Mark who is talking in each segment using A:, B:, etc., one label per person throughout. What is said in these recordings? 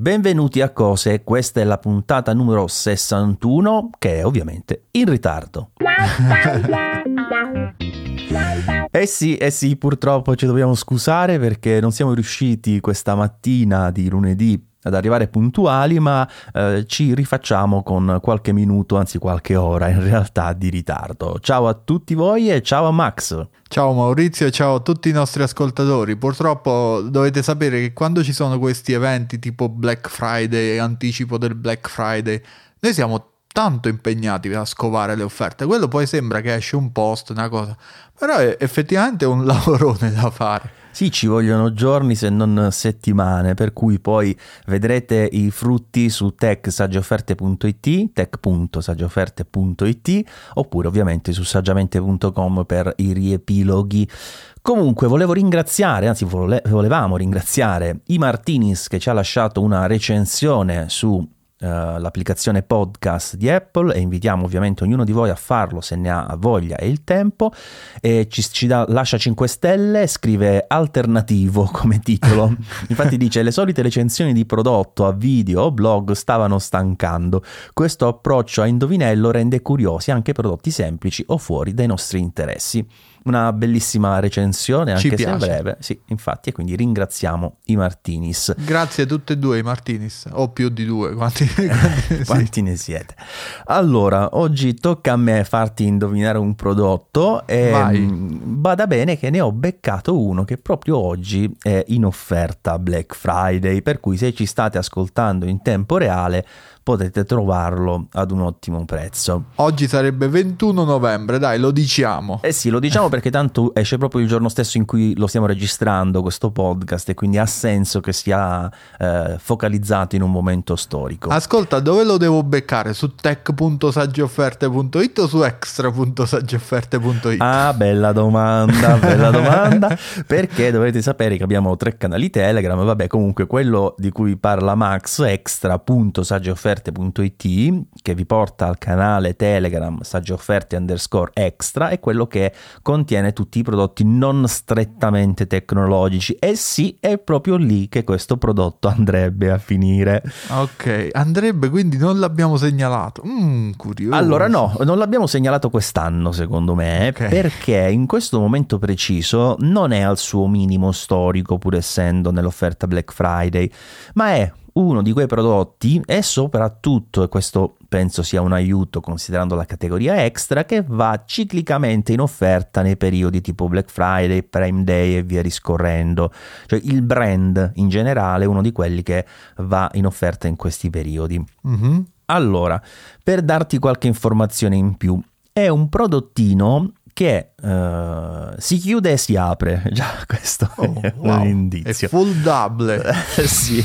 A: Benvenuti a Cose, questa è la puntata numero 61 che è ovviamente in ritardo. Eh sì, eh sì, purtroppo ci dobbiamo scusare perché non siamo riusciti questa mattina di lunedì ad arrivare puntuali, ma eh, ci rifacciamo con qualche minuto, anzi qualche ora in realtà di ritardo. Ciao a tutti voi e ciao a Max.
B: Ciao Maurizio e ciao a tutti i nostri ascoltatori. Purtroppo dovete sapere che quando ci sono questi eventi tipo Black Friday, anticipo del Black Friday, noi siamo tanto impegnati a scovare le offerte. Quello poi sembra che esce un post, una cosa, però è effettivamente un lavorone da fare.
A: Sì, ci vogliono giorni se non settimane, per cui poi vedrete i frutti su techsaggioofferte.it, tech.saggioofferte.it oppure ovviamente su saggiamente.com per i riepiloghi. Comunque volevo ringraziare, anzi vole- volevamo ringraziare i Martinis che ci ha lasciato una recensione su l'applicazione podcast di Apple e invitiamo ovviamente ognuno di voi a farlo se ne ha voglia e il tempo. E ci, ci da, lascia 5 stelle scrive alternativo come titolo. Infatti dice le solite recensioni di prodotto a video o blog stavano stancando. Questo approccio a indovinello rende curiosi anche prodotti semplici o fuori dai nostri interessi una bellissima recensione, anche se breve. Sì, infatti, e quindi ringraziamo i Martinis.
B: Grazie a tutti e due i Martinis, o più di due, quanti,
A: quanti, ne siete. Allora, oggi tocca a me farti indovinare un prodotto e Vai. bada bene che ne ho beccato uno che proprio oggi è in offerta Black Friday, per cui se ci state ascoltando in tempo reale potete trovarlo ad un ottimo prezzo.
B: Oggi sarebbe 21 novembre, dai, lo diciamo.
A: Eh sì, lo diciamo perché tanto esce proprio il giorno stesso in cui lo stiamo registrando questo podcast e quindi ha senso che sia eh, focalizzato in un momento storico.
B: Ascolta, dove lo devo beccare? Su tech.saggiofferte.it o su extra.saggiofferte.it?
A: Ah, bella domanda, bella domanda, perché dovete sapere che abbiamo tre canali Telegram, vabbè comunque quello di cui parla Max, extra.saggiofferte saggioofferte.it che vi porta al canale Telegram saggiofferte underscore extra è quello che contiene tutti i prodotti non strettamente tecnologici. E sì è proprio lì che questo prodotto andrebbe a finire.
B: Ok andrebbe quindi non l'abbiamo segnalato. Mm, curioso.
A: Allora no non l'abbiamo segnalato quest'anno secondo me okay. perché in questo momento preciso non è al suo minimo storico pur essendo nell'offerta Black Friday ma è uno di quei prodotti e soprattutto, e questo penso sia un aiuto considerando la categoria extra, che va ciclicamente in offerta nei periodi tipo Black Friday, Prime Day e via discorrendo. Cioè il brand in generale è uno di quelli che va in offerta in questi periodi. Mm-hmm. Allora, per darti qualche informazione in più, è un prodottino che uh, si chiude e si apre. Già, questo oh, è wow. un indizio.
B: È full double.
A: sì.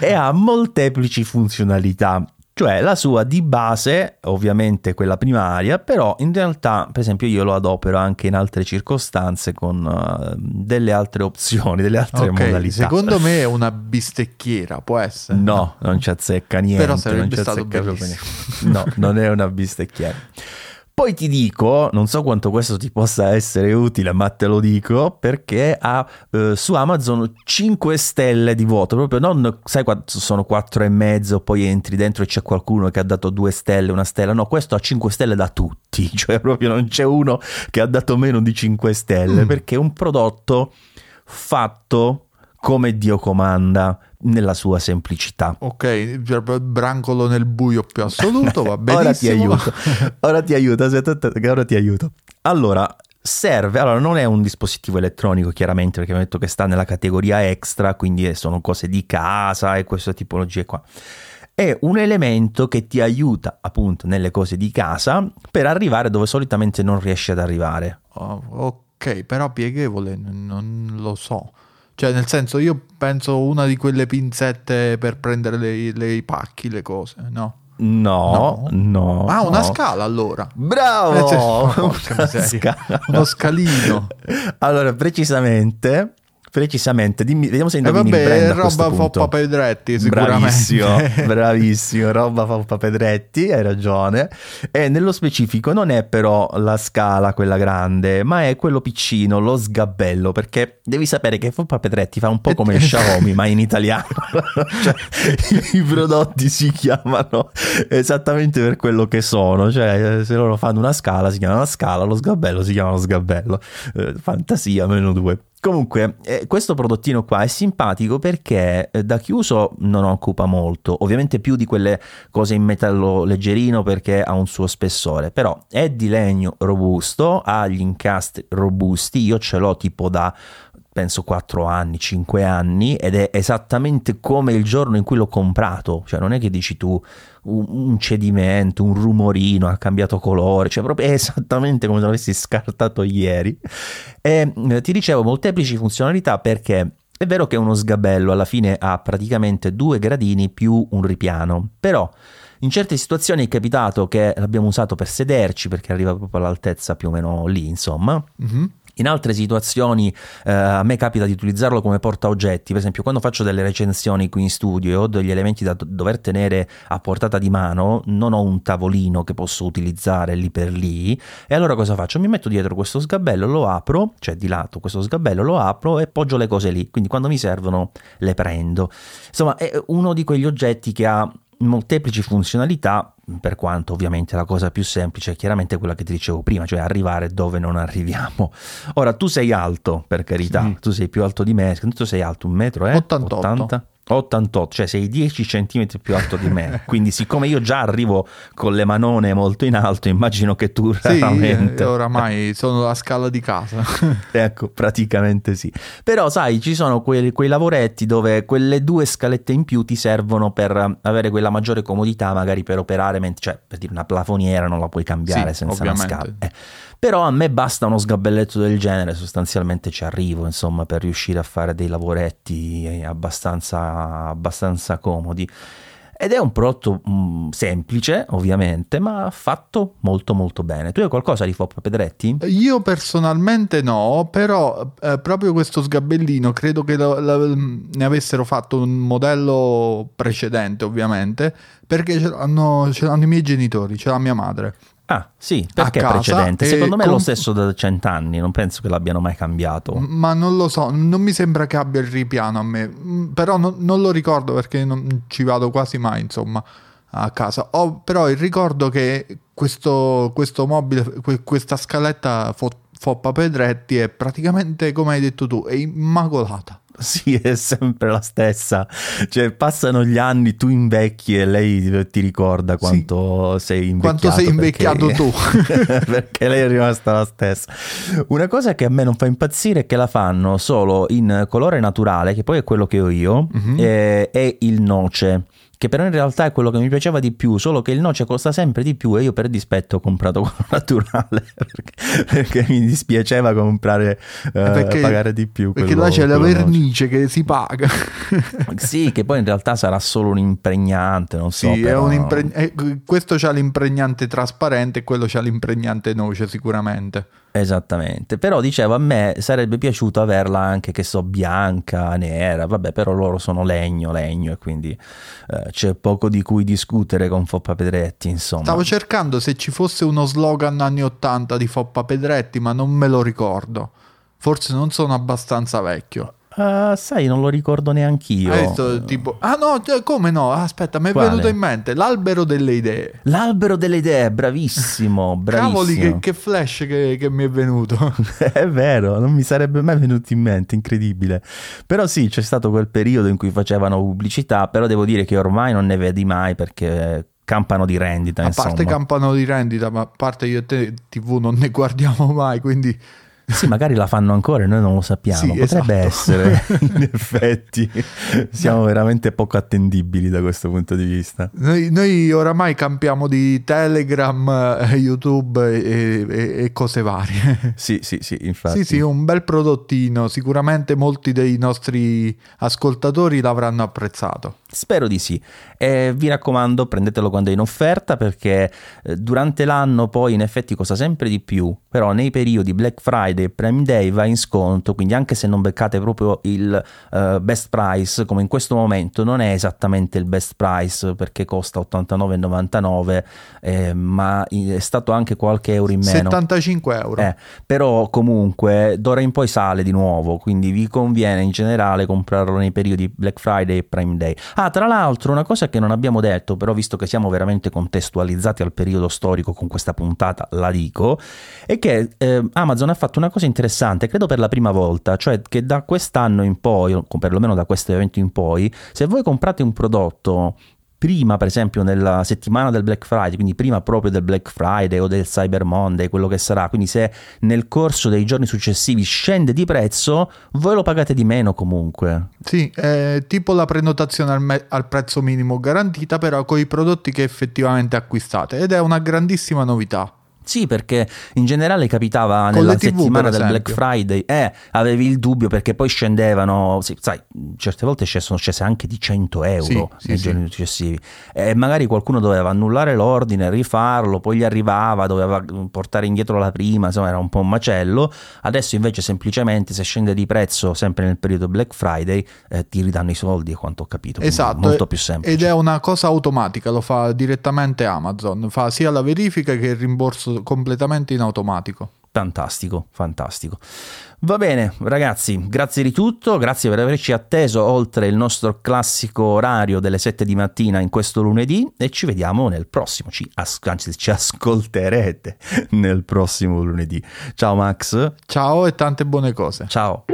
A: e ha molteplici funzionalità. Cioè la sua di base, ovviamente quella primaria, però in realtà, per esempio, io lo adopero anche in altre circostanze con uh, delle altre opzioni, delle altre okay, modalità.
B: Secondo me è una bistecchiera, può essere.
A: No, non ci azzecca niente.
B: Però sarebbe stato bellissimo.
A: No, non è una bistecchiera. Poi ti dico, non so quanto questo ti possa essere utile, ma te lo dico perché ha eh, su Amazon 5 stelle di voto, proprio non sai quanto sono 4 e mezzo, poi entri dentro e c'è qualcuno che ha dato 2 stelle, una stella. No, questo ha 5 stelle da tutti, cioè proprio non c'è uno che ha dato meno di 5 stelle, mm. perché è un prodotto fatto come Dio comanda nella sua semplicità.
B: Ok, brancolo nel buio più assoluto, va benissimo.
A: ora ti aiuto, ora ti aiuto, aspetta, ora ti aiuto. Allora, serve, allora non è un dispositivo elettronico chiaramente perché abbiamo detto che sta nella categoria extra, quindi sono cose di casa e queste tipologie qua. È un elemento che ti aiuta appunto nelle cose di casa per arrivare dove solitamente non riesci ad arrivare.
B: Oh, ok, però pieghevole, non lo so. Cioè, nel senso, io penso una di quelle pinzette per prendere i pacchi, le cose, no?
A: No, no, no.
B: Ah, una scala allora.
A: Bravo!
B: Eh, cioè, scala. Uno scalino.
A: allora, precisamente Precisamente, dimmi, vediamo se
B: E
A: indovini il
B: vabbè,
A: questo
B: roba. Foppa Pedretti, sicuramente.
A: Bravissimo, bravissimo, roba Foppa Pedretti, hai ragione. E nello specifico non è però la scala quella grande, ma è quello piccino, lo sgabello, perché devi sapere che Foppa Pedretti fa un po' come Xiaomi, ma in italiano. cioè, i prodotti si chiamano esattamente per quello che sono, cioè se loro fanno una scala si chiama una scala, lo sgabello si chiama lo sgabello. Eh, fantasia meno due. Comunque, eh, questo prodottino qua è simpatico perché eh, da chiuso non occupa molto, ovviamente più di quelle cose in metallo leggerino perché ha un suo spessore, però è di legno robusto, ha gli incastri robusti, io ce l'ho tipo da penso 4 anni, 5 anni ed è esattamente come il giorno in cui l'ho comprato, cioè non è che dici tu un, un cedimento, un rumorino, ha cambiato colore, cioè proprio è esattamente come se l'avessi scartato ieri. E eh, ti dicevo molteplici funzionalità perché è vero che uno sgabello alla fine ha praticamente due gradini più un ripiano, però in certe situazioni è capitato che l'abbiamo usato per sederci perché arriva proprio all'altezza più o meno lì, insomma.
B: Mhm.
A: In altre situazioni eh, a me capita di utilizzarlo come portaoggetti, per esempio quando faccio delle recensioni qui in studio e ho degli elementi da do- dover tenere a portata di mano, non ho un tavolino che posso utilizzare lì per lì e allora cosa faccio? Mi metto dietro questo sgabello, lo apro, cioè di lato questo sgabello lo apro e poggio le cose lì, quindi quando mi servono le prendo. Insomma è uno di quegli oggetti che ha molteplici funzionalità, per quanto ovviamente la cosa più semplice è chiaramente quella che ti dicevo prima, cioè arrivare dove non arriviamo. Ora tu sei alto, per carità,
B: Sì.
A: tu sei più alto di me, tu sei alto un metro, eh?
B: 88.
A: 80? 88, cioè sei 10 centimetri più alto di me. Quindi, siccome io già arrivo con le manone molto in alto, immagino che tu
B: Sì,
A: raramente.
B: eh, oramai sono a scala di casa.
A: Ecco, praticamente sì. Però, sai, ci sono quei, quei lavoretti dove quelle due scalette in più ti servono per avere quella maggiore comodità, magari per operare, mentre, cioè, per dire una plafoniera non la puoi cambiare
B: Sì,
A: senza
B: ovviamente.
A: una scala. Eh. Però a me basta uno sgabelletto del genere, sostanzialmente ci arrivo, insomma, per riuscire a fare dei lavoretti abbastanza, abbastanza comodi. Ed è un prodotto mm, semplice, ovviamente, ma fatto molto molto bene. Tu hai qualcosa di Foppa Pedretti?
B: Io personalmente no, però eh, proprio questo sgabellino credo che lo- lo- ne avessero fatto un modello precedente, ovviamente, perché ce l'hanno, ce l'hanno i miei genitori, ce l'ha mia madre.
A: Ah, sì, perché
B: casa
A: precedente? Secondo me è lo stesso da cent'anni, non penso che l'abbiano mai cambiato.
B: Ma non lo so, non mi sembra che abbia il ripiano a me, però non, non lo ricordo perché non ci vado quasi mai, insomma, a casa. Ho però il ricordo che questo, questo mobile, que- questa scaletta fo- Foppa Pedretti è praticamente, come hai detto tu, è immacolata.
A: Sì, è sempre la stessa. Cioè, passano gli anni, tu invecchi e lei ti ricorda quanto sei invecchiato.
B: Quanto sei invecchiato
A: perché-
B: tu.
A: perché lei è rimasta la stessa. Una cosa che a me non fa impazzire è che la fanno solo in colore naturale, che poi è quello che ho io,
B: Mhm.
A: e, e il noce. Che però in realtà è quello che mi piaceva di più, solo che il noce costa sempre di più e io per dispetto ho comprato quello naturale perché, perché mi dispiaceva comprare, eh,
B: perché-
A: pagare di più.
B: Perché là c'è la
A: quello noce.
B: vernice che si paga.
A: Sì, che poi in realtà sarà solo un impregnante, non so.
B: Sì,
A: però-
B: un impre- eh, questo c'ha l'impregnante trasparente e quello c'ha l'impregnante noce sicuramente.
A: Esattamente, però dicevo a me sarebbe piaciuto averla anche, che so, bianca, nera, vabbè, però loro sono legno, legno e quindi eh, c'è poco di cui discutere con Foppa Pedretti, insomma.
B: Stavo cercando se ci fosse uno slogan anni 80 di Foppa Pedretti, ma non me lo ricordo. Forse non sono abbastanza vecchio.
A: Ah, sai, non lo ricordo neanch'io.
B: Hai visto, tipo, ah no, cioè, come no? Aspetta, mi è
A: Quale?
B: venuto in mente l'albero delle idee.
A: L'albero delle idee, bravissimo, bravissimo.
B: Cavoli, che, che flash che, che mi è venuto.
A: È vero, non mi sarebbe mai venuto in mente, incredibile. Però sì, c'è stato quel periodo in cui facevano pubblicità, però devo dire che ormai non ne vedi mai perché campano di rendita,
B: A parte
A: insomma.
B: campano di rendita, ma a parte io e te TV non ne guardiamo mai, quindi
A: Sì, magari la fanno ancora e noi non lo sappiamo.
B: Sì,
A: Potrebbe
B: esatto.
A: essere, in effetti. Siamo veramente poco attendibili da questo punto di vista.
B: noi, noi oramai campiamo di Telegram, eh, YouTube e, e- e cose varie.
A: Sì, sì, sì, infatti.
B: Sì, sì, un bel prodottino. Sicuramente molti dei nostri ascoltatori l'avranno apprezzato.
A: Spero di sì. E vi raccomando, prendetelo quando è in offerta perché eh, durante l'anno poi in effetti costa sempre di più, però nei periodi Black Friday e Prime Day va in sconto, quindi anche se non beccate proprio il uh, best price, come in questo momento non è esattamente il best price perché costa 89,99, eh, ma è stato anche qualche euro in meno.
B: 75 euro.
A: Eh, però comunque d'ora in poi sale di nuovo, quindi vi conviene in generale comprarlo nei periodi Black Friday e Prime Day. Ah, tra l'altro una cosa che non abbiamo detto, però visto che siamo veramente contestualizzati al periodo storico con questa puntata, la dico, è che eh, Amazon ha fatto una cosa interessante, credo per la prima volta, cioè che da quest'anno in poi, o perlomeno da questo evento in poi, se voi comprate un prodotto prima, per esempio, nella settimana del Black Friday, quindi prima proprio del Black Friday o del Cyber Monday, quello che sarà, quindi se nel corso dei giorni successivi scende di prezzo, voi lo pagate di meno comunque.
B: Sì, è tipo la prenotazione al, me- al prezzo minimo garantita, però con i prodotti che effettivamente acquistate ed è una grandissima novità.
A: Sì, perché in generale capitava Con nella TV, settimana del Black Friday, eh, avevi il dubbio perché poi scendevano, sì, sai, certe volte sono scese anche di 100 euro sì, nei sì, giorni successivi e magari qualcuno doveva annullare l'ordine, rifarlo, poi gli arrivava, doveva portare indietro la prima, insomma era un po' un macello. Adesso invece semplicemente se scende di prezzo sempre nel periodo Black Friday eh, ti ridanno i soldi, a quanto ho capito.
B: Esatto,
A: molto più semplice.
B: Ed è una cosa automatica, lo fa direttamente Amazon, fa sia la verifica che il rimborso completamente in automatico.
A: Fantastico, fantastico. Va bene, ragazzi, grazie di tutto, grazie per averci atteso oltre il nostro classico orario delle 7 di mattina in questo lunedì e ci vediamo nel prossimo, ci, as- anzi ci ascolterete nel prossimo lunedì. Ciao Max.
B: Ciao e tante buone cose.
A: Ciao.